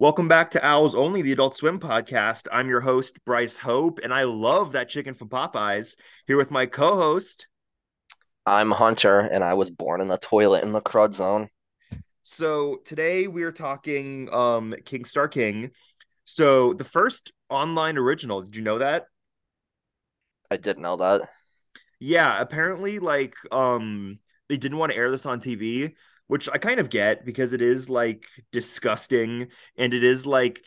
Welcome back to Owls Only, the Adult Swim podcast. I'm your host, Bryce Hope, and I love that chicken from Popeyes. Here with my co host. I'm Hunter, and I was born in the toilet in the crud zone. So today we are talking um King Star King. So the first online original, did you know that? I didn't know that. Yeah, apparently like um they didn't want to air this on TV, which I kind of get because it is like disgusting and it is like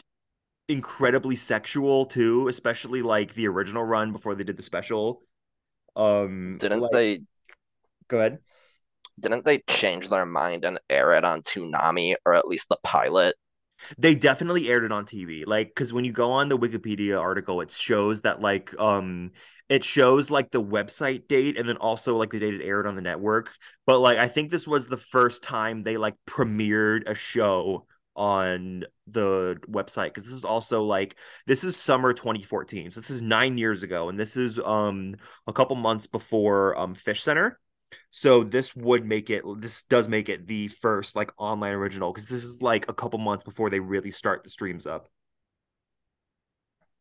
incredibly sexual too, especially like the original run before they did the special. Um Didn't like, they go ahead. didn't they change their mind and air it on Toonami or at least the pilot? They definitely aired it on TV. Like, because when you go on the Wikipedia article, it shows that like um it shows like the website date and then also like the date it aired on the network. But like I think this was the first time they like premiered a show on the website because this is also like this is summer 2014 so this is nine years ago and this is um a couple months before um FishCenter so this would make it this does make it the first like online original because this is like a couple months before they really start the streams up.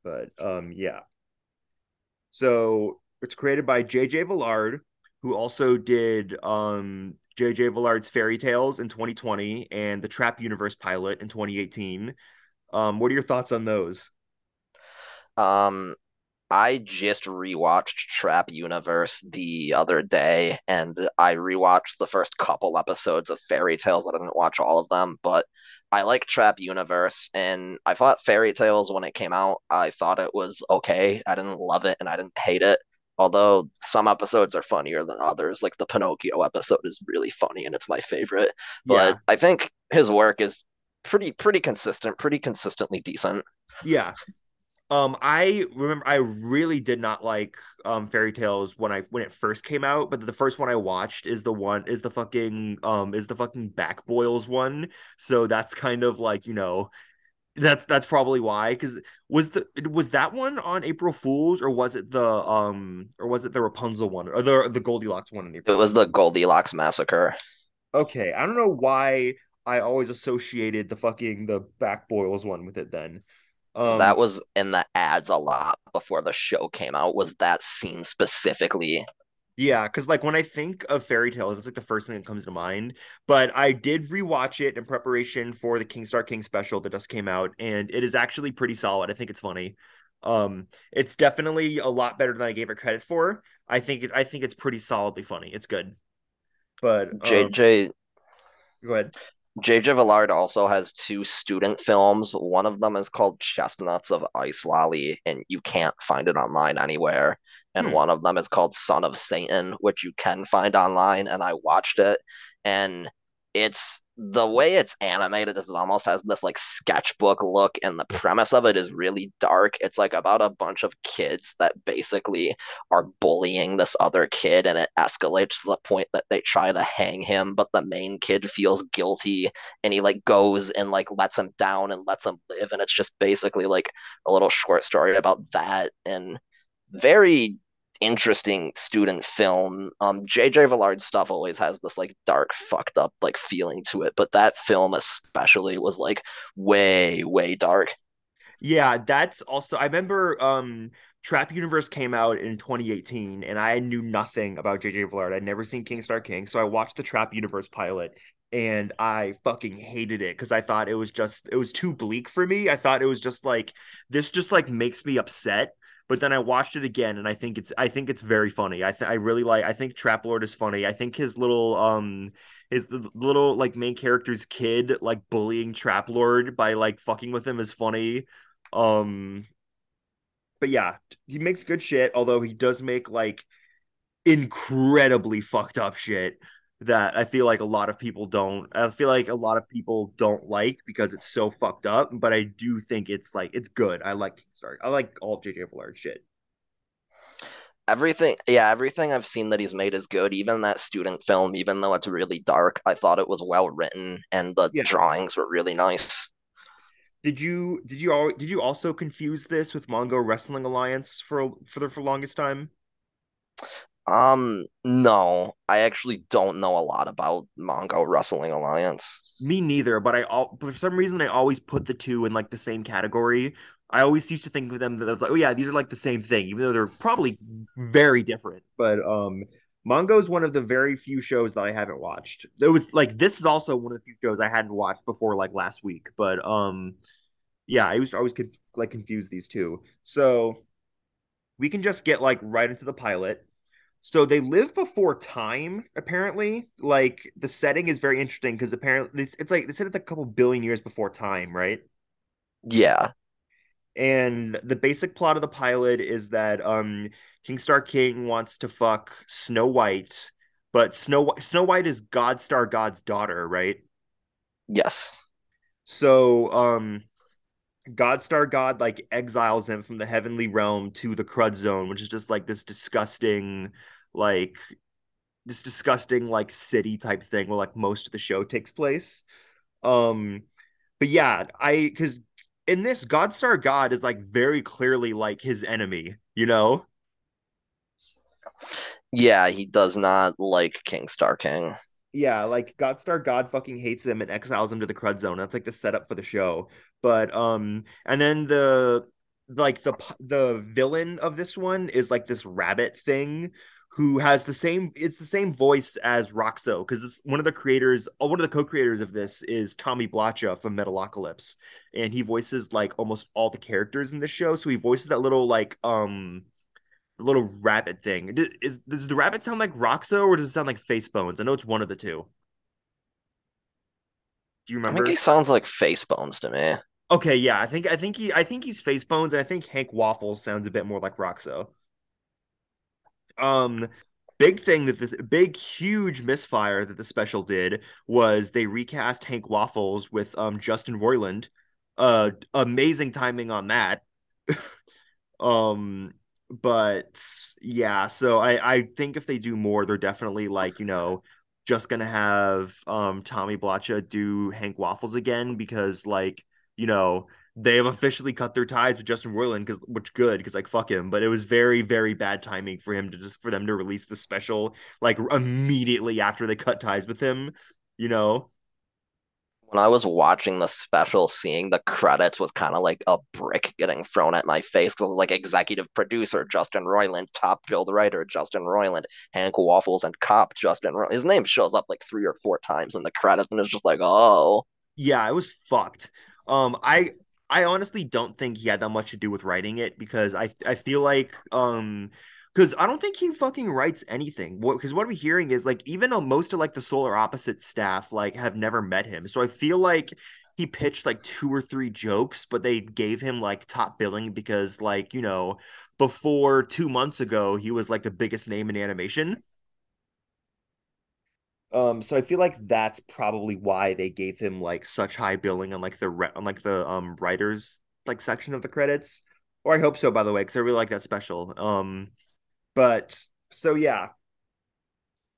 But um yeah. So it's created by JJ Villard, who also did um JJ Villard's Fairy Tales in 2020 and the Trap Universe pilot in 2018. Um, what are your thoughts on those? Um, I just rewatched Trap Universe the other day, and I rewatched the first couple episodes of Fairy Tales. I didn't watch all of them, but I like Trap Universe, and I thought Fairy Tales when it came out, I thought it was okay. I didn't love it, and I didn't hate it. Although some episodes are funnier than others, like the Pinocchio episode is really funny and it's my favorite. Yeah, But I think his work is pretty pretty consistent, pretty consistently decent. yeah. Um, I remember I really did not like um Fairy Tales when I when it first came out, but the first one I watched is the one is the fucking um is the fucking Back Boils one. So that's kind of like, you know, that's that's probably why. Because was the was that one on April Fools or was it the um or was it the Rapunzel one or the the Goldilocks one on It was the Goldilocks massacre. Okay, I don't know why I always associated the fucking the Back Boils one with it then. Um That was in the ads a lot before the show came out, was that scene specifically. Yeah, because like when I think of fairy tales, it's like the first thing that comes to mind. But I did rewatch it in preparation for the King Star King special that just came out, and it is actually pretty solid. I think it's funny. Um, it's definitely a lot better than I gave it credit for. I think it, I think it's pretty solidly funny. It's good. But um, JJ go ahead. JJ Villard also has two student films. One of them is called Chestnuts of Ice Lolly, and you can't find it online anywhere. And Hmm. one of them is called Son of Satan, which you can find online. And I watched it, and it's the way it's animated is almost has this like sketchbook look, and the premise of it is really dark. It's like about a bunch of kids that basically are bullying this other kid and it escalates to the point that they try to hang him but the main kid feels guilty and he like goes and like lets him down and lets him live and it's just basically like a little short story about that and very interesting student film um jj villard's stuff always has this like dark fucked up like feeling to it but that film especially was like way way dark Yeah, that's also I remember um Trap Universe came out in 2018 and I knew nothing about JJ Villard. I'd never seen King Star King. So I watched the Trap Universe pilot and I fucking hated it because I thought it was just it was too bleak for me. I thought it was just like this just like makes me upset. But then I watched it again and I think it's I think it's very funny. I th- I really like I think Trap Lord is funny. I think his little um his little like main character's kid like bullying Trap Lord by like fucking with him is funny. Um, but yeah, he makes good shit, although he does make like incredibly fucked up shit that I feel like a lot of people don't. I feel like a lot of people don't like because it's so fucked up, but I do think it's like it's good. I like sorry, I like all JJ Villard shit. Everything, yeah, everything I've seen that he's made is good. Even that student film, even though it's really dark, I thought it was well written and the Yeah. drawings were really nice. Did you did you all did you also confuse this with Mongo Wrestling Alliance for for the for longest time? Um, no, I actually don't know a lot about Mongo Wrestling Alliance. Me neither, but I all for some reason I always put the two in like the same category. I always used to think of them that I was like, oh yeah, these are like the same thing, even though they're probably very different. But um Mongo is one of the very few shows that I haven't watched. It was like this is also one of the few shows I hadn't watched before like last week. But um yeah, I used to always conf- like confuse these two. So we can just get like right into the pilot. So they live before time, apparently. Like the setting is very interesting because apparently it's, it's like they said it's a couple billion years before time, right? Yeah. And the basic plot of the pilot is that um King Star King wants to fuck Snow White, but Snow Snow White is God Star God's daughter, right? Yes. So um Godstar God like exiles him from the heavenly realm to the Crud Zone, which is just like this disgusting, like this disgusting like city type thing where like most of the show takes place. Um, but yeah, I because in this Godstar God is like very clearly like his enemy, you know? Yeah, he does not like King Star King. Yeah, like Godstar God fucking hates him and exiles him to the crud zone. That's like the setup for the show. But um and then the like the the villain of this one is like this rabbit thing who has the same it's the same voice as Roxo because this one of the creators uh, one of the co-creators of this is Tommy Blacha from Metalocalypse and he voices like almost all the characters in the show so he voices that little like um little rabbit thing. Is, does the rabbit sound like Roxo or does it sound like Facebones? I know it's one of the two. Do you remember? I think he sounds like Facebones to me. Okay, yeah, I think I think he I think he's Facebones, and I think Hank Waffles sounds a bit more like Roxo. Um, big thing that the big huge misfire that the special did was they recast Hank Waffles with um Justin Roiland. Uh, amazing timing on that. um, but yeah, so I I think if they do more, they're definitely like you know just gonna have um Tommy Blacha do Hank Waffles again because like you know they have officially cut their ties with Justin Roiland because which good because like fuck him, but it was very very bad timing for him to just for them to release the special like immediately after they cut ties with him, you know when I was watching the special, seeing the credits was kind of like a brick getting thrown at my face because like executive producer Justin Roiland, top build writer Justin Roiland, Hank Waffles, and cop Justin Roiland. His name shows up like three or four times in the credits, and it's just like, oh, yeah, I was fucked. Um, I I honestly don't think he had that much to do with writing it because I I feel like um because I don't think he fucking writes anything. Because what, what we're hearing is like even most of like the Solar Opposites staff like have never met him, so I feel like he pitched like two or three jokes, but they gave him like top billing because like you know before two months ago he was like the biggest name in animation. Um, so I feel like that's probably why they gave him like such high billing on like the re- on like the um writers like section of the credits. Or I hope so, by the way, because I really like that special. Um, but so yeah.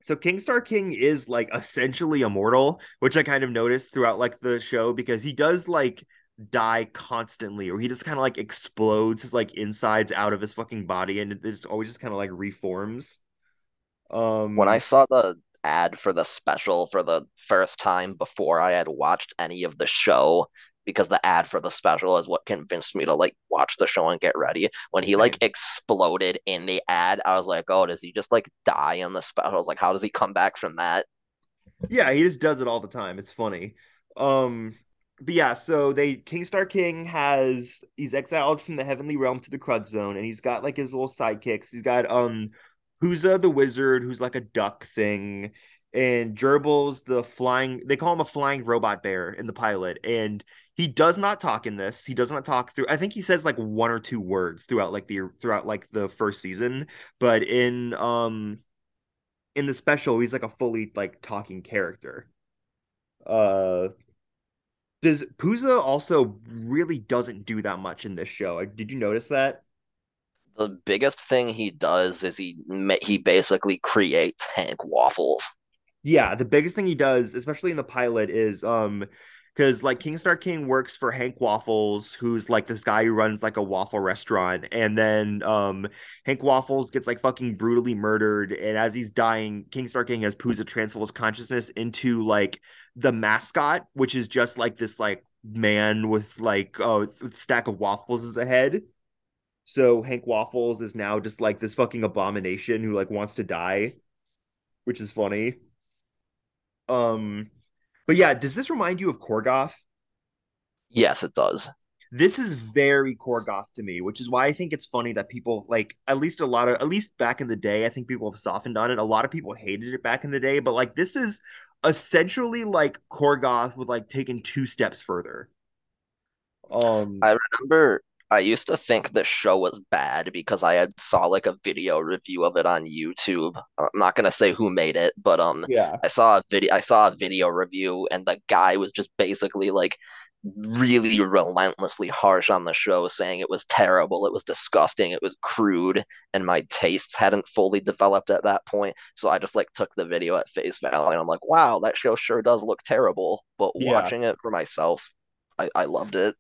So King Star King is like essentially immortal, which I kind of noticed throughout like the show because he does like die constantly or he just kind of like explodes his like insides out of his fucking body and it's always just kind of like reforms. Um when I saw the ad for the special for the first time before I had watched any of the show, because the ad for the special is what convinced me to like watch the show and get ready. When he Same. like exploded in the ad, I was like, oh, does he just like die in the special? I was like, how does he come back from that? Yeah, he just does it all the time. It's funny. Um, but yeah, so they King Star King has he's exiled from the heavenly realm to the crud zone, and he's got like his little sidekicks. He's got um Huza the wizard, who's like a duck thing and Gerbils the flying they call him a flying robot bear in the pilot and he does not talk in this. He does not talk through i think he says like one or two words throughout like the throughout like the first season but in um in the special he's like a fully like talking character. Uh does Puza also really doesn't do that much in this show. Did you notice that? The biggest thing he does is he he basically creates hank waffles yeah, the biggest thing he does, especially in the pilot, is um because like King Star King works for Hank Waffles, who's like this guy who runs like a waffle restaurant, and then um Hank Waffles gets like fucking brutally murdered, and as he's dying, King Star King has Pooza transfer his consciousness into like the mascot, which is just like this like man with like oh stack of waffles as a head. So Hank Waffles is now just like this fucking abomination who like wants to die, which is funny. Um, but yeah, does this remind you of Korgoth? Yes, it does. This is very Korgoth to me, which is why I think it's funny that people like at least a lot of at least back in the day, I think people have softened on it. A lot of people hated it back in the day, but like this is essentially like Korgoth with like taken two steps further. Um I remember I used to think the show was bad because I had saw like a video review of it on YouTube. I'm not gonna say who made it, but um, yeah, I saw a video. I saw a video review, and the guy was just basically like really relentlessly harsh on the show, saying it was terrible, it was disgusting, it was crude, and my tastes hadn't fully developed at that point. So I just like took the video at face value, and I'm like, wow, that show sure does look terrible. But Yeah. watching it for myself, I, I loved it.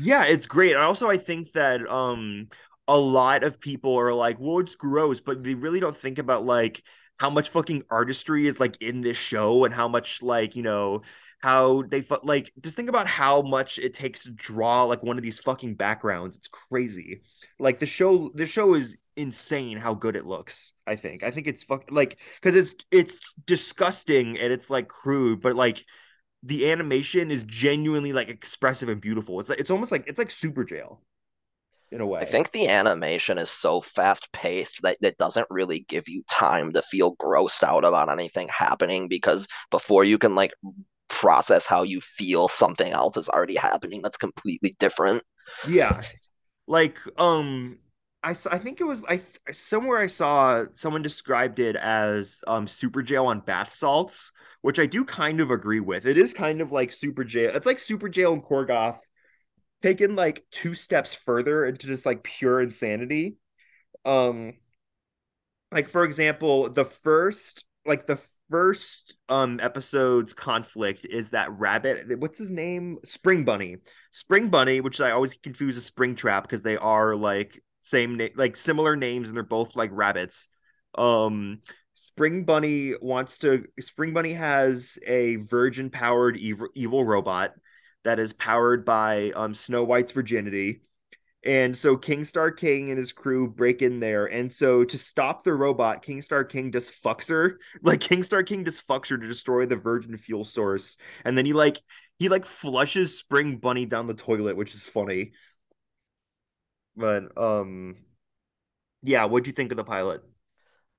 Yeah, it's great. And also I think that um a lot of people are like, well, it's gross, but they really don't think about like how much fucking artistry is like in this show and how much like, you know, how they fu- like just think about how much it takes to draw like one of these fucking backgrounds. It's crazy. Like the show the show is insane how good it looks, I think. I think it's fuck like cuz it's it's disgusting and it's like crude, but like the animation is genuinely like expressive and beautiful. It's like it's almost like it's like Super Jail in a way. I think the animation is so fast paced that it doesn't really give you time to feel grossed out about anything happening because before you can like process how you feel, something else is already happening that's completely different. Yeah. Like um I, I think it was I somewhere I saw someone described it as um super jail on bath salts, which I do kind of agree with. It is kind of like super jail. It's like super jail and Korgoth taken like two steps further into just like pure insanity. Um like for example, the first like the first um episode's conflict is that rabbit what's his name? Spring Bunny. Spring Bunny, which I always confuse with Springtrap because they are like same name like similar names and they're both like rabbits. Um Spring Bunny wants to Spring Bunny has a virgin powered evil, evil robot that is powered by um Snow White's virginity and so King Star King and his crew break in there. And so to stop the robot, King Star King just fucks her. Like King Star King just fucks her to destroy the virgin fuel source. And then he like he like flushes Spring Bunny down the toilet, which is funny. But um yeah, what'd you think of the pilot?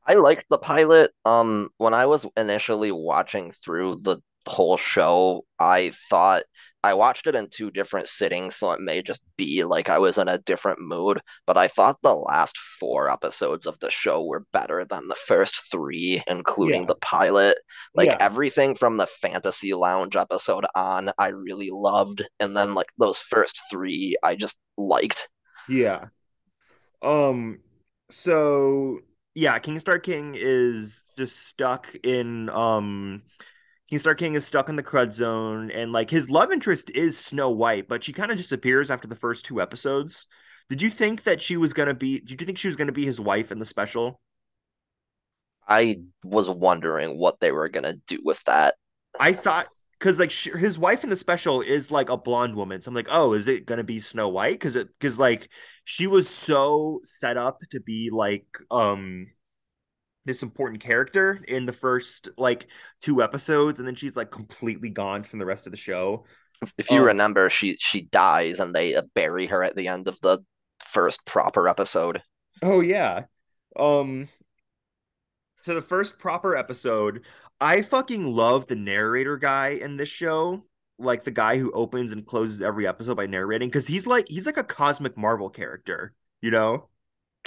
I liked the pilot. Um, when I was initially watching through the whole show, I thought I watched it in two different sittings, so it may just be like I was in a different mood. But I thought the last four episodes of the show were better than the first three, including Yeah. the pilot. Like Yeah. everything from the Fantasy Lounge episode on, I really loved. And then like those first three, I just liked. Yeah. Um so yeah, King Star King is just stuck in um King Star King is stuck in the crud zone and like his love interest is Snow White, but she kind of disappears after the first two episodes. Did you think that she was gonna be did you think she was gonna be his wife in the special? I was wondering what they were gonna do with that. I thought because like sh his wife in the special is like a blonde woman, so I'm like, oh, is it gonna be Snow White? Because it because like she was so set up to be like um this important character in the first like two episodes, and then she's like completely gone from the rest of the show. If you Um, remember, she she dies and they uh, bury her at the end of the first proper episode. Oh yeah. Um so the first proper episode, I fucking love the narrator guy in this show. Like the guy who opens and closes every episode by narrating because he's like he's like a cosmic Marvel character, you know?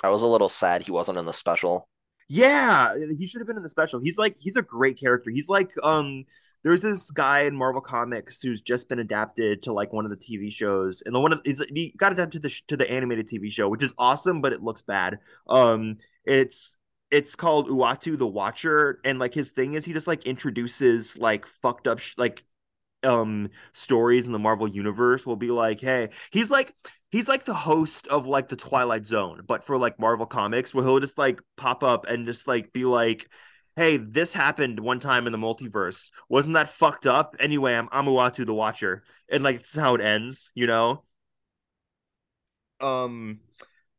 I was a little sad he wasn't in the special. Yeah, he should have been in the special. He's like he's a great character. He's like um there's this guy in Marvel Comics who's just been adapted to like one of the TV shows, and the one of is he got adapted to the to the animated TV show, which is awesome, but it looks bad. Um, it's it's called Uatu the Watcher, and like his thing is he just like introduces like fucked up sh- like um stories in the Marvel universe will be like, hey, he's like he's like the host of like the Twilight Zone, but for like Marvel comics, where he'll just like pop up and just like be like, hey, this happened one time in the multiverse. Wasn't that fucked up? Anyway, I'm I'm Uatu the Watcher. And like this is how it ends, you know? Um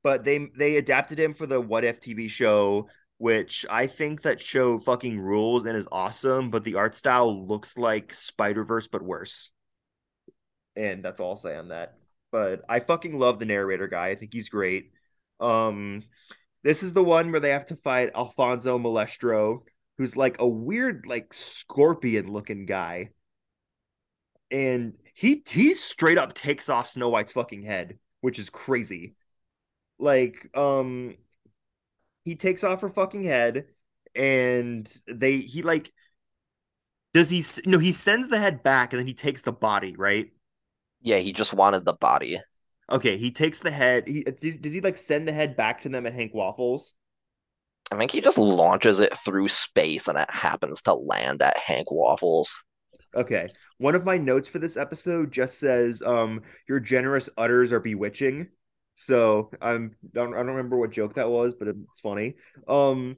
but they they adapted him for the What If TV show, which I think that show fucking rules and is awesome, but the art style looks like Spider-Verse but worse. And that's all I'll say on that. But I fucking love the narrator guy. I think he's great. Um this is the one where they have to fight Alfonso Malestro, who's like a weird, like scorpion looking guy. And he he straight up takes off Snow White's fucking head, which is crazy. Like, um, he takes off her fucking head, and they he like does he no he sends the head back and then he takes the body right Yeah, he just wanted the body. okay he takes the head he does, does he like send the head back to them at hank waffles I think he just launches it through space and it happens to land at Hank Waffles. okay one of my notes for this episode just says um your generous udders are bewitching so i'm I don't, I don't remember what joke that was but it's funny um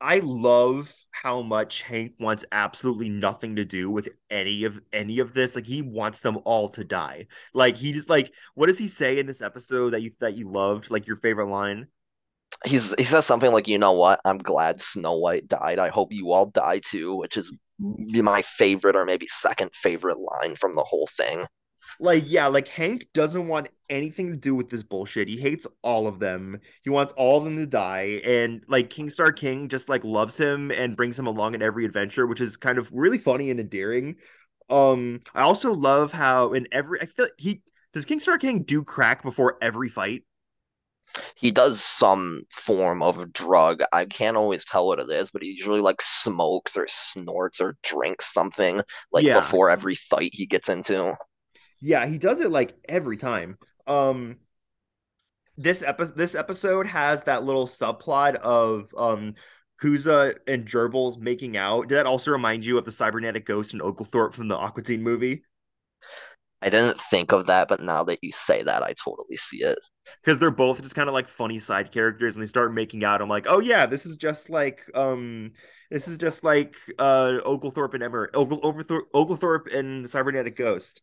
I love how much Hank wants absolutely nothing to do with any of any of this. Like he wants them all to die. Like he just like what does he say in this episode that you that you loved? Like your favorite line? He's he says something like, "You know what? I'm glad Snow White died. I hope you all die too," which is my favorite or maybe second favorite line from the whole thing. Like yeah, like Hank doesn't want anything to do with this bullshit. He hates all of them. He wants all of them to die and like King Star King just like loves him and brings him along in every adventure, which is kind of really funny and endearing. Um I also love how in every I feel like he does King Star King do crack before every fight? He does some form of drug. I can't always tell what it is, but he usually like smokes or snorts or drinks something like Yeah. before every fight he gets into. Yeah, he does it like every time. Um this epi- this episode has that little subplot of um Kuza and Gerbils making out. Did that also remind you of the cybernetic ghost and Oglethorpe from the Aqua Teen movie? I didn't think of that, but now that you say that, I totally see it. Because they're both just kind of like funny side characters and they start making out. I'm like, oh yeah, this is just like um this is just like uh Oglethorpe and Emer Ogle- Oglethorpe, Oglethorpe and the cybernetic ghost.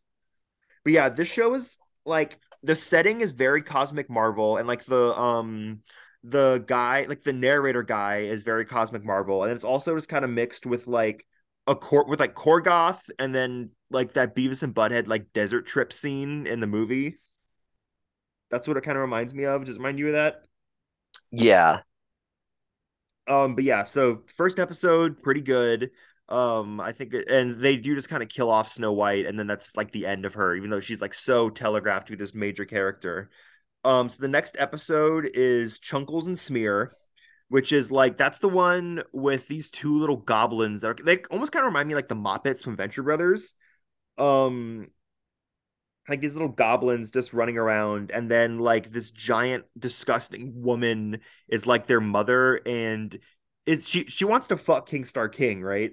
But yeah, this show is like the setting is very cosmic Marvel, and like the um the guy, like the narrator guy, is very cosmic Marvel, and it's also just kind of mixed with like a court with like Korgoth, and then like that Beavis and Butthead like desert trip scene in the movie. That's what it kind of reminds me of. Does it remind you of that? Yeah, Um, but yeah, so first episode, pretty good. Um, I think, and they do just kind of kill off Snow White, and then that's like the end of her, even though she's like so telegraphed to be this major character. Um, so the next episode is Chunkles and Smear, which is like that's the one with these two little goblins that are they almost kind of remind me like the Moppets from Venture Brothers. Um, like these little goblins just running around, and then like this giant, disgusting woman is like their mother, and is she she wants to fuck King Star King, right?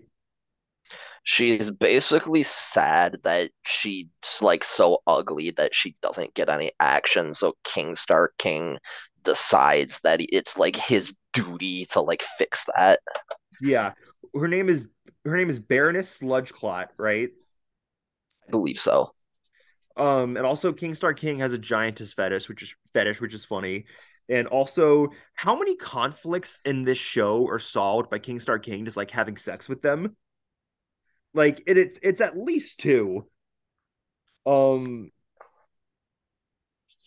She's basically sad that she's like so ugly that she doesn't get any action. So King Star King decides that it's like his duty to like fix that. Yeah, her name is her name is Baroness Sludgeclot, right? I believe so. Um, and also King Star King has a giantess fetish, which is fetish, which is funny. And also, how many conflicts in this show are solved by King Star King just like having sex with them? Like it, it's it's at least two. Um,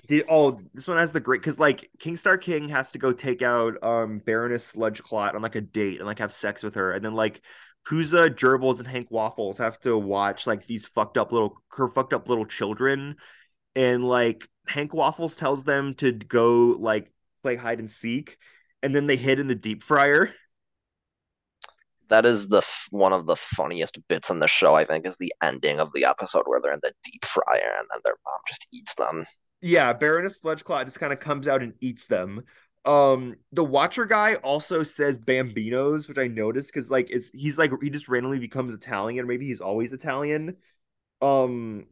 the oh, this one has the great because like King Star King has to go take out um Baroness Sludgeclot on like a date and like have sex with her, and then like Puza, Gerbils, and Hank Waffles have to watch like these fucked up little her fucked up little children, and like Hank Waffles tells them to go like play hide and seek, and then they hid in the deep fryer. That is the f- one of the funniest bits in the show. I think is the ending of the episode where they're in the deep fryer and then their mom just eats them. Yeah, Baroness Sludgeclot just kind of comes out and eats them. Um, the Watcher guy also says Bambinos, which I noticed because like is he's like he just randomly becomes Italian. Maybe he's always Italian. Um,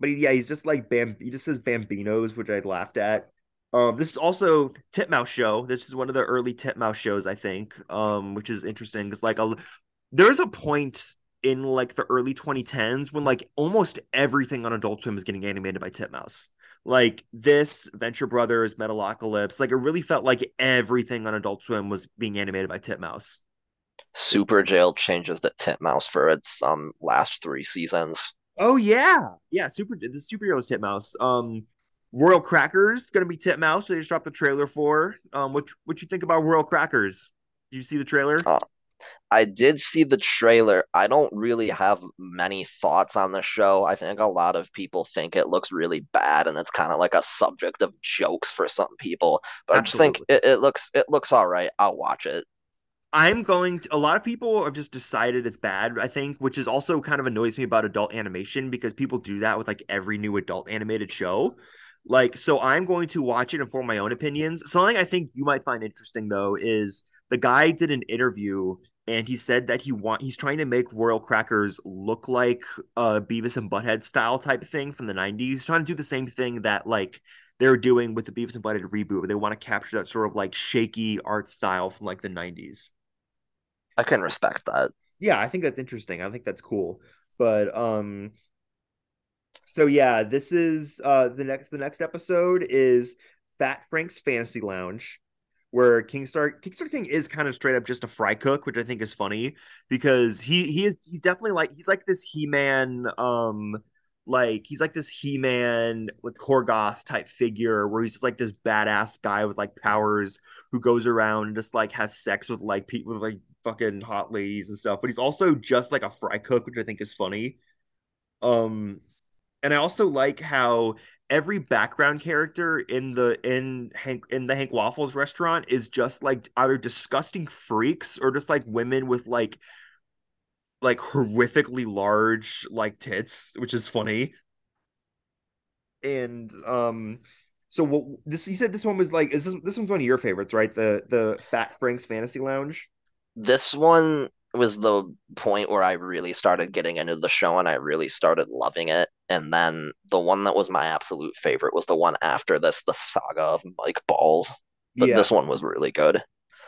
but yeah, he's just like Bam. He just says Bambinos, which I laughed at. Um, this is also Titmouse show. This is one of the early Titmouse shows, I think. Um, which is interesting because like a there's a point in like the early 2010s when like almost everything on Adult Swim is getting animated by Titmouse. Like this, Venture Brothers, Metalocalypse, like it really felt like everything on Adult Swim was being animated by Titmouse. Super Jail changes to Titmouse for its um last three seasons. Oh yeah, yeah. Super the superheroes Titmouse. Um, Royal Crackers gonna be Titmouse. They just dropped the trailer for. Um, what what you think about Royal Crackers? Did you see the trailer? Uh, I did see the trailer. I don't really have many thoughts on the show. I think a lot of people think it looks really bad and it's kind of like a subject of jokes for some people. But Absolutely. I just think it, it looks it looks all right. I'll watch it. I'm going to, a lot of people have just decided it's bad, I think, which is also kind of annoys me about adult animation because people do that with like every new adult animated show. Like, so I'm going to watch it and form my own opinions. Something I think you might find interesting though is the guy did an interview and he said that he want he's trying to make Royal Crackers look like a Beavis and Butthead style type thing from the 90s. He's trying to do the same thing that like they're doing with the Beavis and Butthead reboot, where they want to capture that sort of like shaky art style from like the 90s. I can respect that. Yeah, I think that's interesting. I think that's cool. But um so yeah, this is uh the next the next episode is Fat Frank's Fantasy Lounge where Kingstar Kingstar King is kind of straight up just a fry cook, which I think is funny because he he is he's definitely like he's like this He Man um like he's like this He Man with Korgoth type figure where he's just like this badass guy with like powers who goes around and just like has sex with like people with like fucking hot ladies and stuff. But he's also just like a fry cook, which I think is funny. Um, and I also like how every background character in the in Hank in the Hank Waffles restaurant is just like either disgusting freaks or just like women with like like horrifically large like tits, which is funny. And um so what this you said this one was like is this this one's one of your favorites, right? The the Fat Frank's Fantasy Lounge. This one was the point where I really started getting into the show and I really started loving it. And then the one that was my absolute favorite was the one after this, the saga of Mike Balls. But yeah. this one was really good.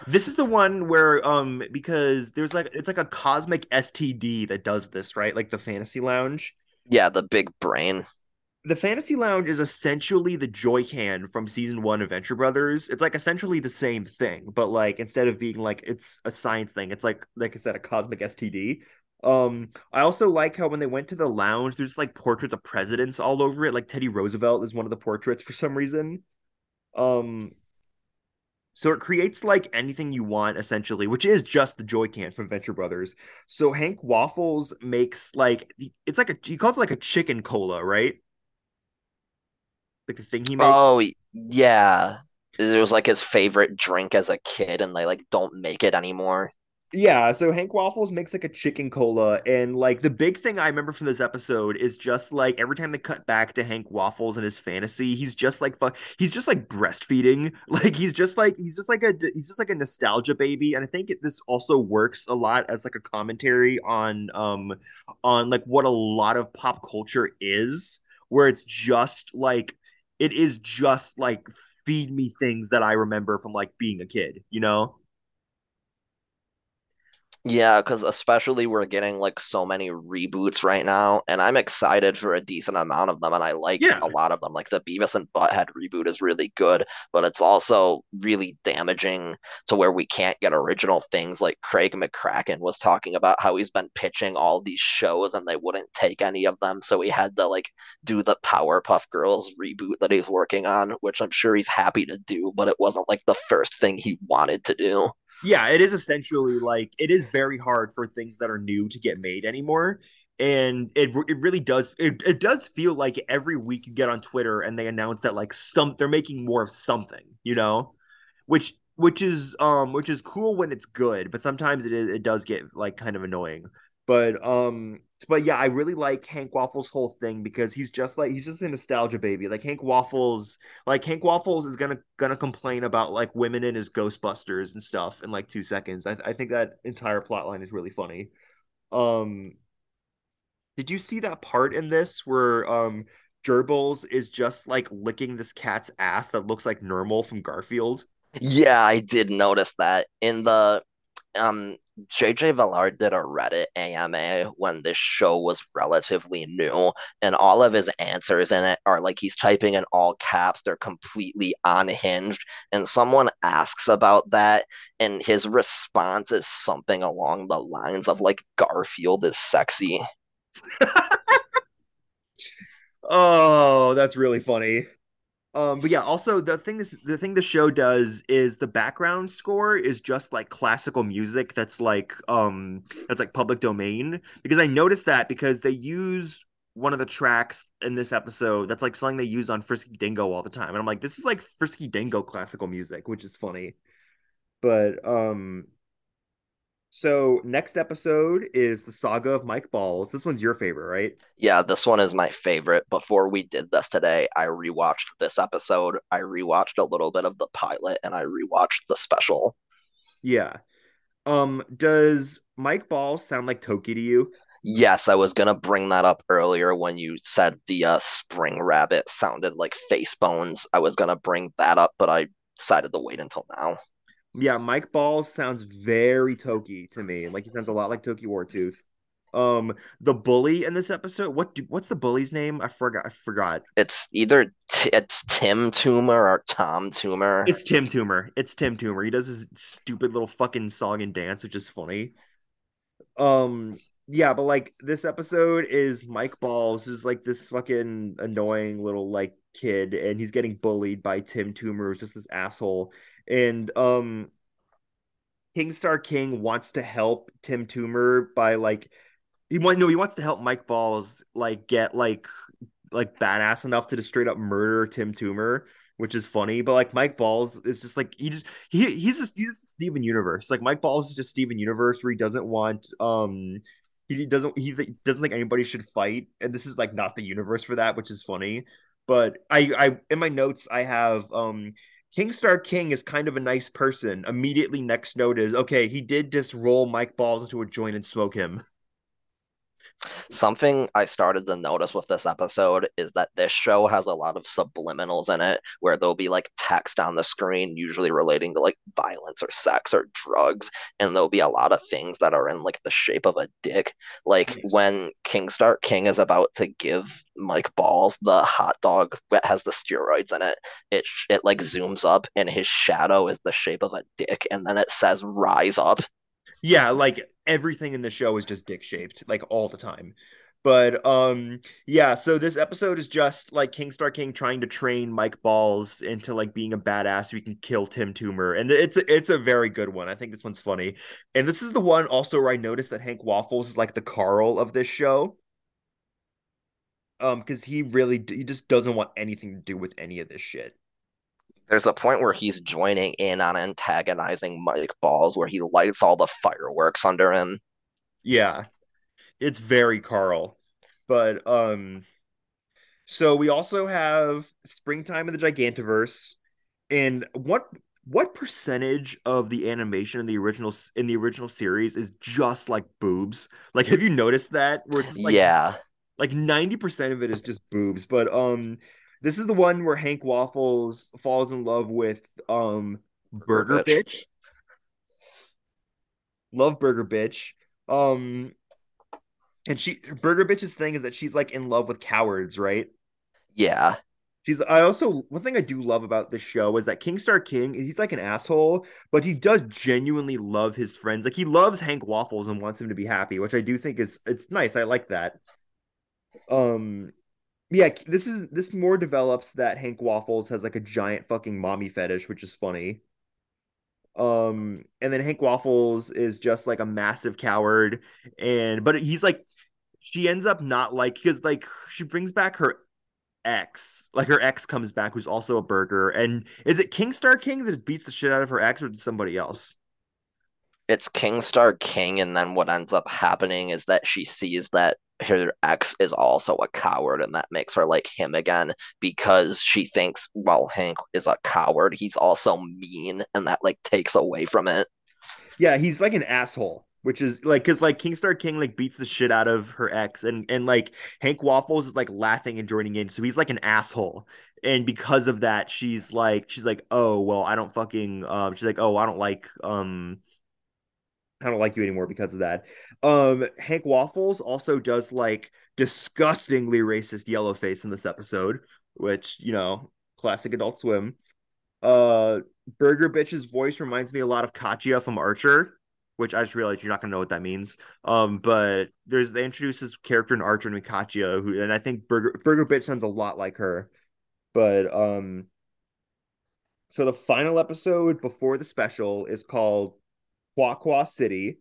This is the one where um because there's like it's like a cosmic STD that does this, right? Like the fantasy lounge. Yeah, the big brain the Fantasy Lounge is essentially the Joy Can from season one of Venture Brothers. It's like essentially the same thing, but like instead of being like it's a science thing, it's like like I said, a cosmic STD. Um, I also like how when they went to the lounge, there's like portraits of presidents all over it. Like Teddy Roosevelt is one of the portraits for some reason. Um, so it creates like anything you want essentially, which is just the Joy Can from Venture Brothers. So Hank Waffles makes like it's like a he calls it like a chicken cola, right? like the thing he made. Oh yeah, it was like his favorite drink as a kid, and they like don't make it anymore. Yeah, so Hank Waffles makes like a chicken cola, and like the big thing I remember from this episode is just like every time they cut back to Hank Waffles and his fantasy, he's just like fuck, he's just like breastfeeding, like he's just like he's just like a he's just like a nostalgia baby, and I think it, this also works a lot as like a commentary on um on like what a lot of pop culture is, where it's just like it is just like feed me things that I remember from like being a kid, you know? Yeah, because especially we're getting like so many reboots right now, and I'm excited for a decent amount of them, and I like yeah. a lot of them. Like the Beavis and Butthead reboot is really good, but it's also really damaging to where we can't get original things. Like Craig McCracken was talking about how he's been pitching all these shows and they wouldn't take any of them, so he had to like do the Powerpuff Girls reboot that he's working on, which I'm sure he's happy to do, but it wasn't like the first thing he wanted to do yeah, it is essentially like it is very hard for things that are new to get made anymore. And it it really does it, it does feel like every week you get on Twitter and they announce that like some they're making more of something, you know? Which which is um which is cool when it's good, but sometimes it it does get like kind of annoying. But um but yeah, I really like Hank Waffles' whole thing because he's just like he's just a nostalgia baby. Like Hank Waffles, like Hank Waffles is gonna gonna complain about like women in his Ghostbusters and stuff in like two seconds. I, I think that entire plot line is really funny. Um, did you see that part in this where um Gerbils is just like licking this cat's ass that looks like Nermal from Garfield? Yeah, I did notice that in the um JJ Villard did a Reddit AMA when this show was relatively new, and all of his answers in it are like he's typing in all caps, they're completely unhinged. And someone asks about that, and his response is something along the lines of like Garfield is sexy. oh, that's really funny. Um, but yeah, also the thing this the thing the show does is the background score is just like classical music that's like um that's like public domain because I noticed that because they use one of the tracks in this episode that's like something they use on Frisky Dingo all the time. And I'm like, this is like Frisky Dingo classical music, which is funny. But um so next episode is the saga of Mike Balls. This one's your favorite, right? Yeah, this one is my favorite. Before we did this today, I rewatched this episode. I rewatched a little bit of the pilot and I rewatched the special. Yeah. Um, does Mike Balls sound like Toki to you? Yes, I was gonna bring that up earlier when you said the uh, spring rabbit sounded like face bones. I was gonna bring that up, but I decided to wait until now. Yeah, Mike Balls sounds very Toki to me. Like he sounds a lot like Toki Wartooth. Um, the bully in this episode, what do, what's the bully's name? I forgot. I forgot. It's either t- it's Tim Toomer or Tom Toomer. It's Tim Toomer. It's Tim Toomer. He does his stupid little fucking song and dance, which is funny. Um, yeah, but like this episode is Mike Balls, who's like this fucking annoying little like kid, and he's getting bullied by Tim Toomer, who's just this asshole and um King Star King wants to help Tim Toomer by like he want no he wants to help Mike Balls like get like like badass enough to just straight up murder Tim Toomer, which is funny. But like Mike Balls is just like he just he he's just he's just Steven Universe. Like Mike Balls is just Steven Universe where he doesn't want um he doesn't he doesn't think anybody should fight, and this is like not the universe for that, which is funny. But I I in my notes I have um King Star King is kind of a nice person. Immediately next note is okay, he did just roll Mike Balls into a joint and smoke him. Something I started to notice with this episode is that this show has a lot of subliminals in it where there'll be like text on the screen, usually relating to like violence or sex or drugs. And there'll be a lot of things that are in like the shape of a dick. Like nice. when King Star King is about to give Mike Balls the hot dog that has the steroids in it, it, it like zooms up and his shadow is the shape of a dick. And then it says rise up. Yeah, like everything in the show is just dick shaped, like all the time. But um yeah, so this episode is just like King Star King trying to train Mike Balls into like being a badass so he can kill Tim Toomer. And it's it's a very good one. I think this one's funny. And this is the one also where I noticed that Hank Waffles is like the Carl of this show. Um cuz he really he just doesn't want anything to do with any of this shit there's a point where he's joining in on antagonizing Mike Balls, where he lights all the fireworks under him. Yeah, it's very Carl. But um, so we also have Springtime in the Gigantiverse, and what what percentage of the animation in the original in the original series is just like boobs? Like, have you noticed that? Where it's like, yeah, like ninety percent of it is just boobs. But um, this is the one where Hank Waffles falls in love with um Burger, Bitch. Bitch. Love Burger Bitch. Um and she Burger Bitch's thing is that she's like in love with cowards, right? Yeah. She's I also one thing I do love about this show is that King Star King, he's like an asshole, but he does genuinely love his friends. Like he loves Hank Waffles and wants him to be happy, which I do think is it's nice. I like that. Um yeah, this is this more develops that Hank Waffles has like a giant fucking mommy fetish, which is funny. Um, and then Hank Waffles is just like a massive coward, and but he's like, she ends up not like because like she brings back her ex, like her ex comes back, who's also a burger, and is it King Star King that beats the shit out of her ex, or somebody else? It's King Star King, and then what ends up happening is that she sees that her ex is also a coward, and that makes her like him again because she thinks, well, Hank is a coward. He's also mean, and that like takes away from it. Yeah, he's like an asshole, which is like because like King Star King like beats the shit out of her ex, and and like Hank Waffles is like laughing and joining in, so he's like an asshole, and because of that, she's like she's like, oh well, I don't fucking um, she's like, oh, I don't like um I don't like you anymore because of that. Um, Hank Waffles also does like disgustingly racist yellow face in this episode, which you know, classic Adult Swim. Uh, Burger Bitch's voice reminds me a lot of Katya from Archer, which I just realized you're not gonna know what that means. Um, but there's they introduce this character in Archer named Katya, who and I think Burger Burger Bitch sounds a lot like her. But um, so the final episode before the special is called Quaqua City.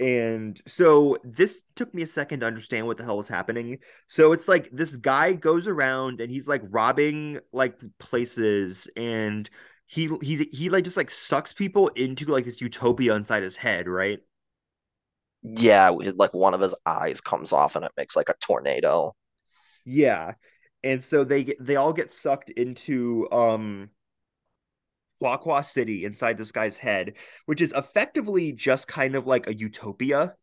And so this took me a second to understand what the hell was happening. So it's like this guy goes around and he's like robbing like places and he he he like just like sucks people into like this utopia inside his head, right? Yeah, like one of his eyes comes off and it makes like a tornado. Yeah. And so they get they all get sucked into um Quaqua City inside this guy's head, which is effectively just kind of like a utopia.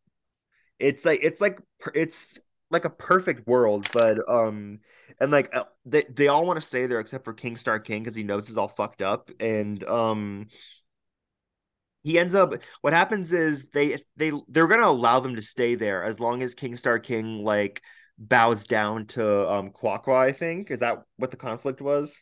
It's like it's like it's like a perfect world, but um, and like uh, they they all want to stay there except for King Star King because he knows he's all fucked up, and um, he ends up. What happens is they they they're gonna allow them to stay there as long as King Star King like bows down to um Quaqua. I think is that what the conflict was.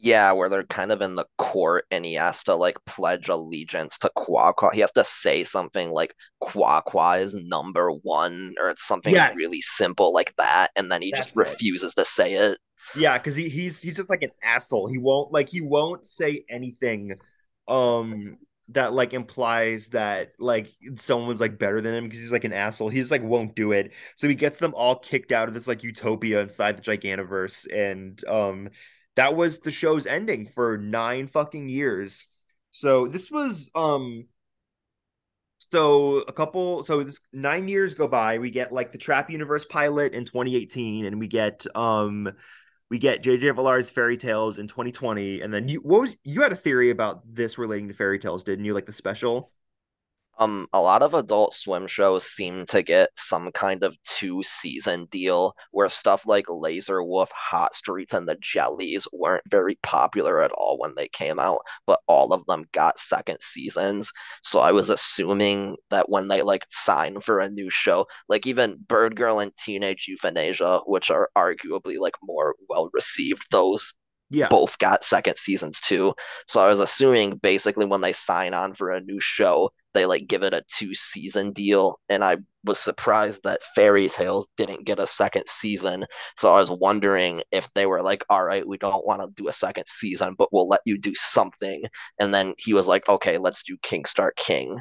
Yeah, where they're kind of in the court and he has to like pledge allegiance to Quaqua. He has to say something like Quaqua is number one or it's something Yes, really simple like that, and then he just that's it. refuses to say it. Yeah, because he, he's he's just like an asshole. He won't like he won't say anything um that like implies that like someone's like better than him because he's like an asshole. He's like won't do it. So he gets them all kicked out of this like utopia inside the Gigantiverse. And um that was the show's ending for nine fucking years. So this was um so a couple so this nine years go by. We get like the trap universe pilot in 2018 and we get um we get jj Villard's fairy tales in 2020 and then you what was you had a theory about this relating to fairy tales didn't you? Like the special Um, a lot of Adult Swim shows seem to get some kind of two season deal where stuff like Lazor Wulf, Hot Streets, and the Jellies weren't very popular at all when they came out, but all of them got second seasons. So I was assuming that when they like sign for a new show, like even Birdgirl and Teenage Euthanasia, which are arguably like more well received, those yeah both got second seasons too. So I was assuming basically when they sign on for a new show, they like give it a two season deal. And I was surprised that Fairy Tales didn't get a second season. So I was wondering if they were like, all right, we don't want to do a second season, but we'll let you do something. And then he was like, okay, let's do King Star King.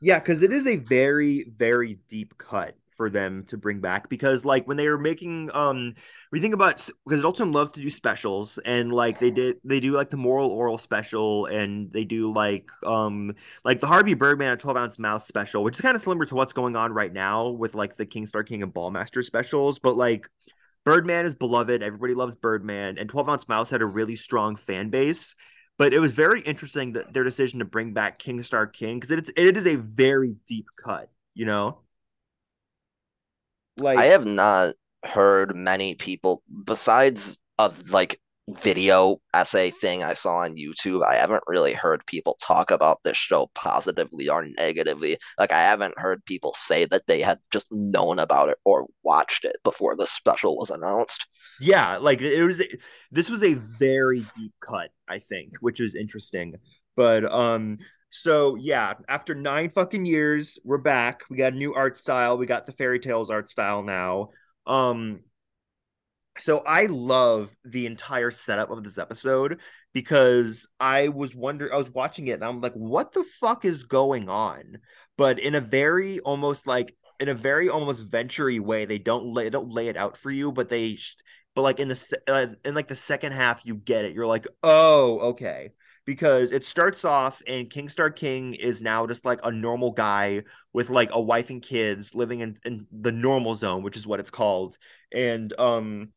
Yeah, because it is a very, very deep cut for them to bring back. Because like when they were making um we think about because Adult Swim loves to do specials and like they did they do like the Moral Orel special and they do like um like the Harvey Birdman 12 ounce mouse special, which is kind of similar to what's going on right now with like the King Star King and Ballmastrz specials, but like Birdman is beloved. Everybody loves Birdman, and 12 Ounce Mouse had a really strong fan base. But it was very interesting that their decision to bring back King Star King because it's it is a very deep cut, you know. I have not heard many people besides of like video essay thing I saw on YouTube. I haven't really heard people talk about this show positively or negatively. Like I haven't heard people say that they had just known about it or watched it before the special was announced. yeah, like it was this was a very deep cut, I think, which is interesting. But um, so yeah, after nine fucking years, we're back. We got a new art style. We got the fairy tales art style now. Um, So I love the entire setup of this episode because I was wondering, I was watching it and I'm like, what the fuck is going on? But in a very almost like in a very almost venture way, they don't lay don't lay it out for you, but they but like in the uh, in like the second half, you get it. You're like, oh, okay. Because it starts off and King Star King is now just like a normal guy with like a wife and kids living in, in the normal zone, which is what it's called. And um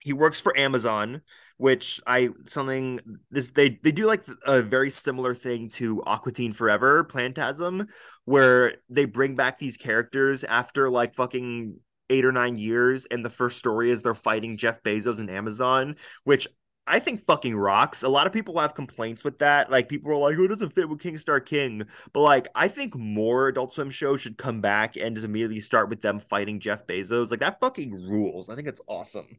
he works for Amazon, which I something this they they do like a very similar thing to Aqua Teen Forever Plantasm, where they bring back these characters after like fucking eight or nine years, and the first story is they're fighting Jeff Bezos and Amazon, which I think fucking rocks. A lot of people have complaints with that. Like people are like, "Who doesn't fit with King Star King?" But like, I think more Adult Swim shows should come back and just immediately start with them fighting Jeff Bezos. Like that fucking rules. I think it's awesome.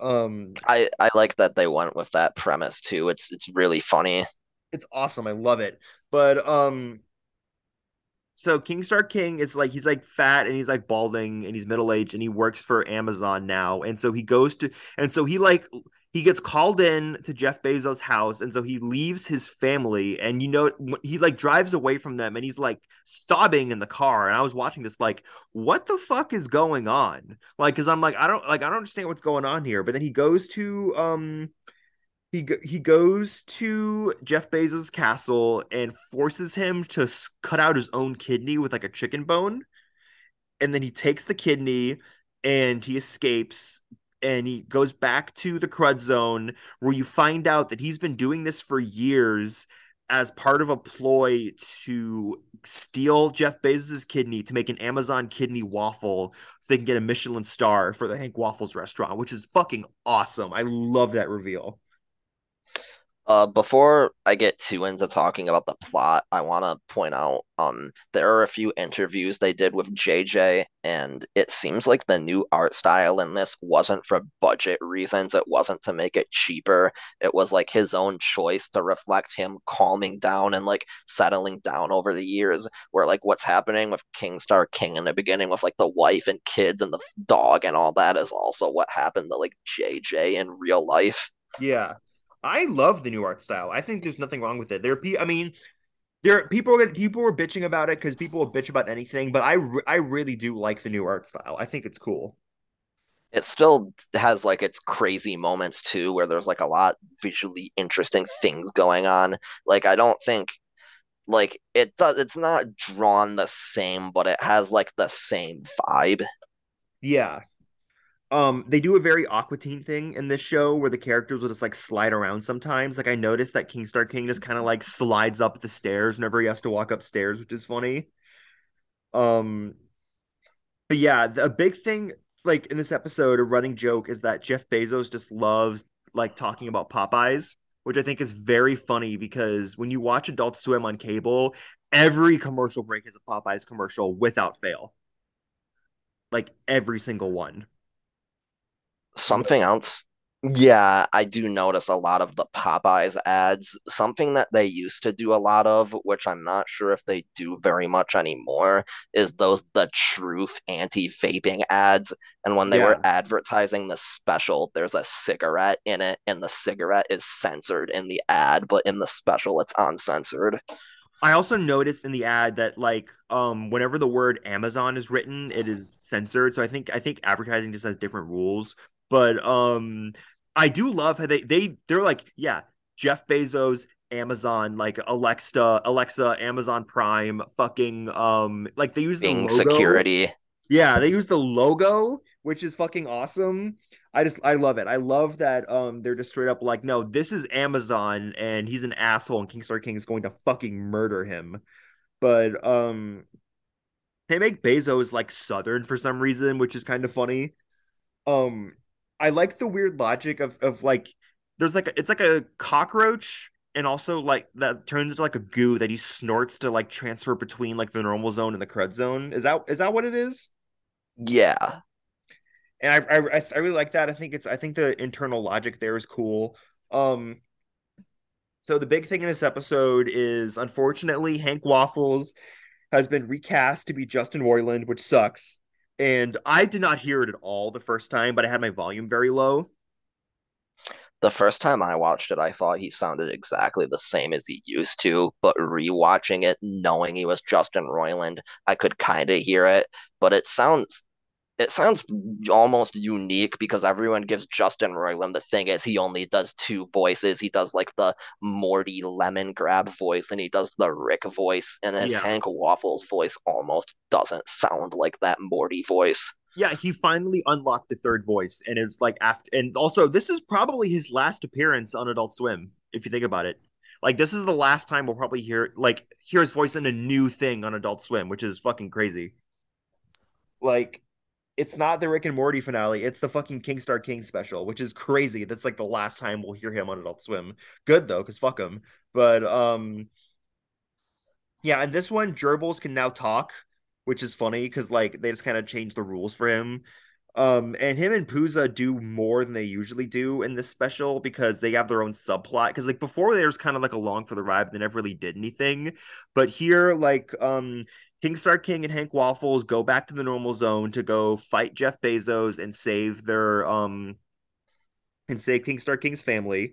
Um, I I like that they went with that premise too. It's it's really funny. it's awesome. I love it. But um, so King Star King is like he's like fat and he's like balding and he's middle aged and he works for Amazon now. And so he goes to and so he like he gets called in to Jeff Bezos' house and so he leaves his family and you know he like drives away from them and he's like sobbing in the car and I was watching this like what the fuck is going on? Like cuz I'm like I don't like I don't understand what's going on here. But then he goes to um he he goes to Jeff Bezos' castle and forces him to cut out his own kidney with like a chicken bone, and then he takes the kidney and he escapes and he goes back to the crud zone where you find out that he's been doing this for years as part of a ploy to steal Jeff Bezos' kidney to make an Amazon kidney waffle so they can get a Michelin star for the Hank Waffles restaurant, which is fucking awesome. I love that reveal. Uh, before I get too into talking about the plot, I want to point out um there are a few interviews they did with JJ, and it seems like the new art style in this wasn't for budget reasons. It wasn't to make it cheaper. It was like his own choice to reflect him calming down and like settling down over the years. Where like what's happening with King Star King in the beginning with like the wife and kids and the dog and all that is also what happened to like JJ in real life. Yeah. I love the new art style. I think there's nothing wrong with it. There, are pe- I mean, there people are people were bitching about it because people will bitch about anything, but I re- I really do like the new art style. I think it's cool. it still has like its crazy moments too, where there's like a lot visually interesting things going on. Like I don't think like it does it's not drawn the same, but it has like the same vibe. Yeah. Um, they do a very Aqua Teen thing in this show where the characters will just like slide around sometimes. Like I noticed that King Star King just kind of like slides up the stairs whenever he has to walk upstairs, which is funny. Um, but yeah, the, a big thing like in this episode, a running joke is that Jeff Bezos just loves like talking about Popeyes, which I think is very funny because when you watch Adult Swim on cable, every commercial break is a Popeyes commercial without fail. Like every single one. Something else, yeah, I do notice a lot of the Popeyes ads. Something that they used to do a lot of, which I'm not sure if they do very much anymore, is those the truth anti-vaping ads. And when they Yeah. were advertising the special, there's a cigarette in it, and the cigarette is censored in the ad, but in the special, it's uncensored. I also noticed in the ad that like um whenever the word Amazon is written, it is censored. So I think I think advertising just has different rules. But um I do love how they they they're like, yeah, Jeff Bezos, Amazon, like Alexa, Alexa, Amazon Prime, fucking um like they use the Being logo. security. Yeah, they use the logo, which is fucking awesome. I just I love it. I love that um they're just straight up like, no, this is Amazon and he's an asshole and Kingstar King is going to fucking murder him. But um they make Bezos like southern for some reason, which is kind of funny. Um I like the weird logic of of like there's like a, it's like a cockroach and also like that turns into like a goo that he snorts to like transfer between like the normal zone and the crud zone. Is that is that what it is? Yeah. and I, I I really like that. I think it's I think the internal logic there is cool. Um, so the big thing in this episode is unfortunately Hank Waffles has been recast to be Justin Roiland, which sucks. And I did not hear it at all the first time, but I had my volume very low. The first time I watched it, I thought he sounded exactly the same as he used to, but rewatching it, knowing he was Justin Roiland, I could kind of hear it, but it sounds it sounds almost unique because everyone gives Justin Roiland the thing is he only does two voices. He does like the Morty Lemongrab voice and he does the Rick voice, and his Yeah. Hank Waffles voice almost doesn't sound like that Morty voice. Yeah, he finally unlocked the third voice, and it's like after, and also this is probably his last appearance on Adult Swim, if you think about it. Like this is the last time we'll probably hear like hear his voice in a new thing on Adult Swim, which is fucking crazy. Like it's not the Rick and Morty finale, it's the fucking King Star King special, which is crazy. That's like the last time we'll hear him on Adult Swim. Good though, because fuck him. But um yeah, and this one, gerbils can now talk, which is funny because like they just kind of changed the rules for him. Um, and him and Pooza do more than they usually do in this special because they have their own subplot. Because like before, they was kind of like along for the ride, they never really did anything. But here, like, um, King Star King and Hank Waffles go back to the normal zone to go fight Jeff Bezos and save their um and save King Star King's family.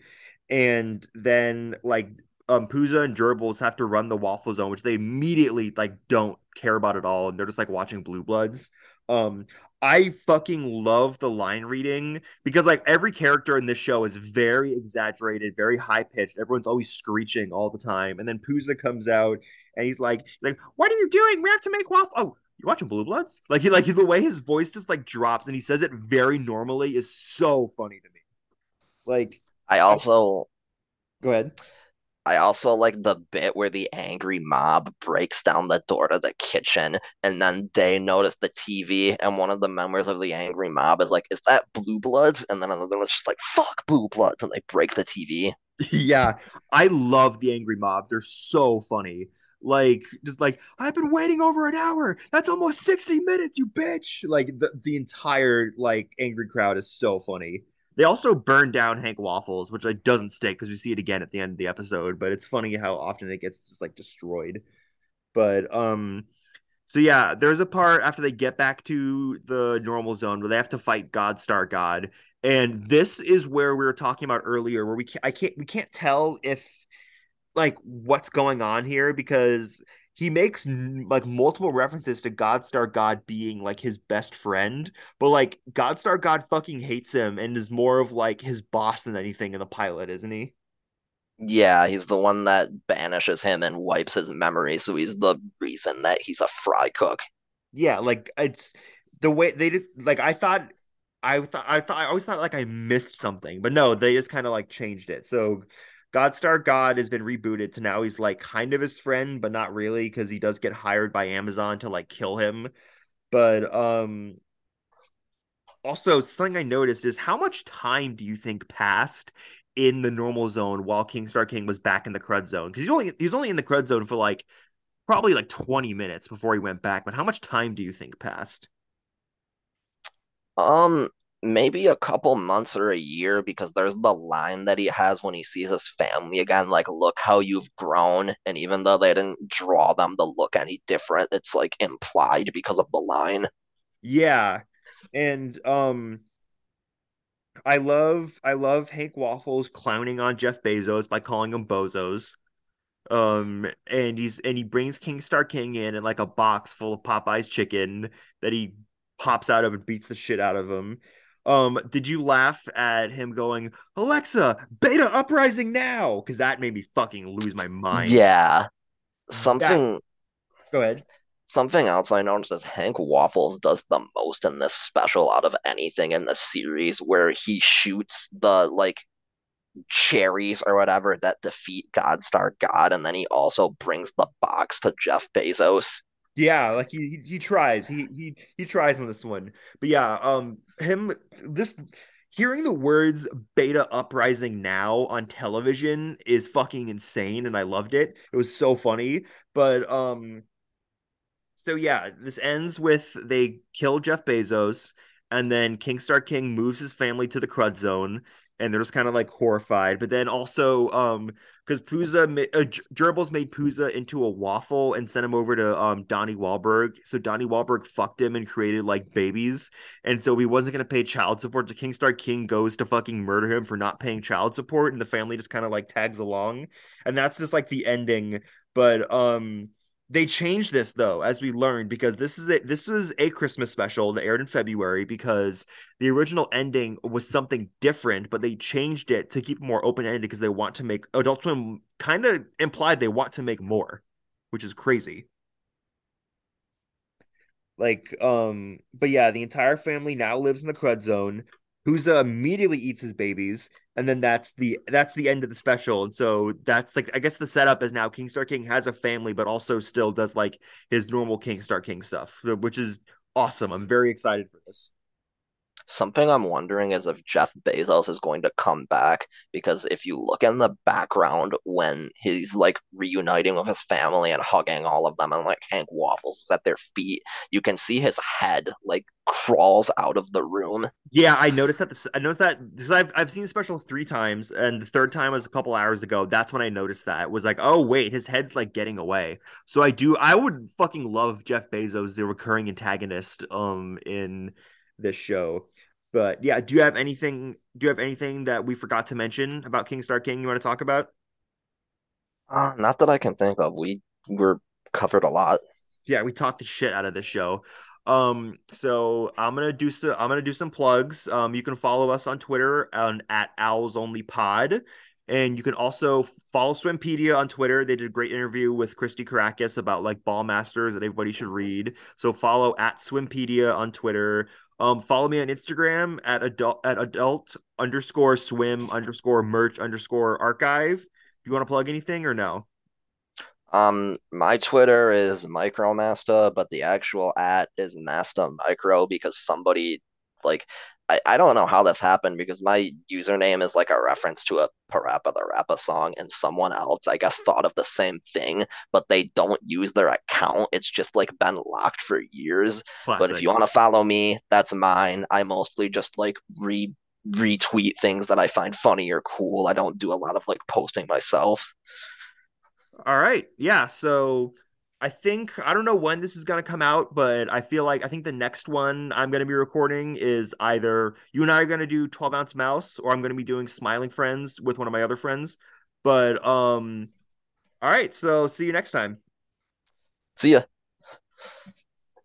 And then like um Pooza and Gerbils have to run the Waffle Zone, which they immediately like don't care about at all, and they're just like watching Blue Bloods. Um, I fucking love the line reading because like every character in this show is very exaggerated, very high pitched. Everyone's always screeching all the time, and then Pooza comes out and he's like, like, what are you doing? We have to make waffle. Oh, you're watching Blue Bloods? Like he like the way his voice just like drops and he says it very normally is so funny to me. Like, I I, also go ahead. I also like the bit where the angry mob breaks down the door to the kitchen and then they notice the TV and one of the members of the angry mob is like, Is that Blue Bloods? And then another one's just like, Fuck Blue Bloods and they break the TV. Yeah, I love the angry mob. They're so funny. Like, just like, I've been waiting over an hour. That's almost 60 minutes, you bitch. Like the, the entire like angry crowd is so funny. They also burn down Hank Waffles, which like doesn't stick because we see it again at the end of the episode, but it's funny how often it gets just like destroyed. But um so yeah, there's a part after they get back to the normal zone where they have to fight God Star God, and this is where we were talking about earlier, where we can't, I can't we can't tell if like what's going on here because he makes like multiple references to Godstar God being like his best friend, but like Godstar God fucking hates him and is more of like his boss than anything in the pilot, isn't he? Yeah, he's the one that banishes him and wipes his memory, so he's the reason that he's a fry cook. Yeah, like it's the way they did. Like I thought, I thought, I thought, I always thought like I missed something, but no, they just kind of like changed it. So Godstar God has been rebooted to now he's like kind of his friend, but not really because he does get hired by Amazon to like kill him. But um, also something I noticed is how much time do you think passed in the normal zone while Kingstar King was back in the crud zone? Because he's only he was only in the crud zone for like probably like 20 minutes before he went back. But how much time do you think passed? Um, maybe a couple months or a year because there's the line that he has when he sees his family again, like, look how you've grown. And even though they didn't draw them to look any different, it's like implied because of the line. Yeah. And um I love I love Hank Waffles clowning on Jeff Bezos by calling him bozos. Um and he's and he brings King Star King in in like a box full of Popeye's chicken that he pops out of and beats the shit out of him. Um did you laugh at him going, "Alexa, Beta uprising now?" cuz that made me fucking lose my mind. Yeah. That Something go ahead. something else I noticed is Hank Waffles does the most in this special out of anything in the series where he shoots the like cherries or whatever that defeat Godstar God, and then he also brings the box to Jeff Bezos. Yeah, like he, he he tries. He he he tries on this one. But yeah, um him just hearing the words beta uprising now on television is fucking insane and I loved it. It was so funny. But um so yeah, this ends with they kill Jeff Bezos, and then King Star King moves his family to the Crud Zone, and they're just kind of like horrified. But then also, um, because Pooza, uh, Gerbils made Pooza into a waffle and sent him over to um Donnie Wahlberg. So Donnie Wahlberg fucked him and created like babies, and so he wasn't gonna pay child support. So King Star King goes to fucking murder him for not paying child support, and the family just kind of like tags along, and that's just like the ending. But um They changed this though, as we learned, because this is this was a Christmas special that aired in February because the original ending was something different, but they changed it to keep more open ended because they want to make Adult Swim kind of implied they want to make more, which is crazy. Like, um, but yeah, the entire family now lives in the crud zone. Pooza immediately eats his babies, and then that's the that's the end of the special. And so that's like I guess the setup is now King Star King has a family, but also still does like his normal King Star King stuff, which is awesome. I'm very excited for this. Something I'm wondering is if Jeff Bezos is going to come back because if you look in the background when he's like reuniting with his family and hugging all of them and like Hank Waffles is at their feet, you can see his head like crawls out of the room. Yeah, I noticed that. This, I noticed that because I've I've seen the special three times, and the third time was a couple hours ago. That's when I noticed that it was like, oh wait, his head's like getting away. So I do. I would fucking love Jeff Bezos, the recurring antagonist, um, in this show. But yeah, do you have anything? Do you have anything that we forgot to mention about King Star King? You want to talk about? Uh, not that I can think of. We were covered a lot. Yeah, we talked the shit out of this show. Um, so I'm gonna do some. I'm gonna do some plugs. Um, you can follow us on Twitter on at Owls Only Pod. And you can also follow Swimpedia on Twitter. They did a great interview with Christy Karacas about like Ballmastrz that everybody should read. So follow at Swimpedia on Twitter. Um, follow me on Instagram at adult at adult underscore swim underscore merch underscore archive. Do you want to plug anything or no? Um, my Twitter is Micromasta, but the actual at is Masta Micro because somebody like I, I don't know how this happened because my username is like a reference to a PaRappa the Rapper song, and someone else, I guess, thought of the same thing, but they don't use their account. It's just like been locked for years. Classic. But if you want to follow me, that's mine. I mostly just like re retweet things that I find funny or cool. I don't do a lot of like posting myself. All right. Yeah. So I think I don't know when this is gonna come out, but I feel like I think the next one I'm gonna be recording is either you and I are gonna do 12 ounce mouse, or I'm gonna be doing smiling friends with one of my other friends. But um, all right, so see you next time. See ya.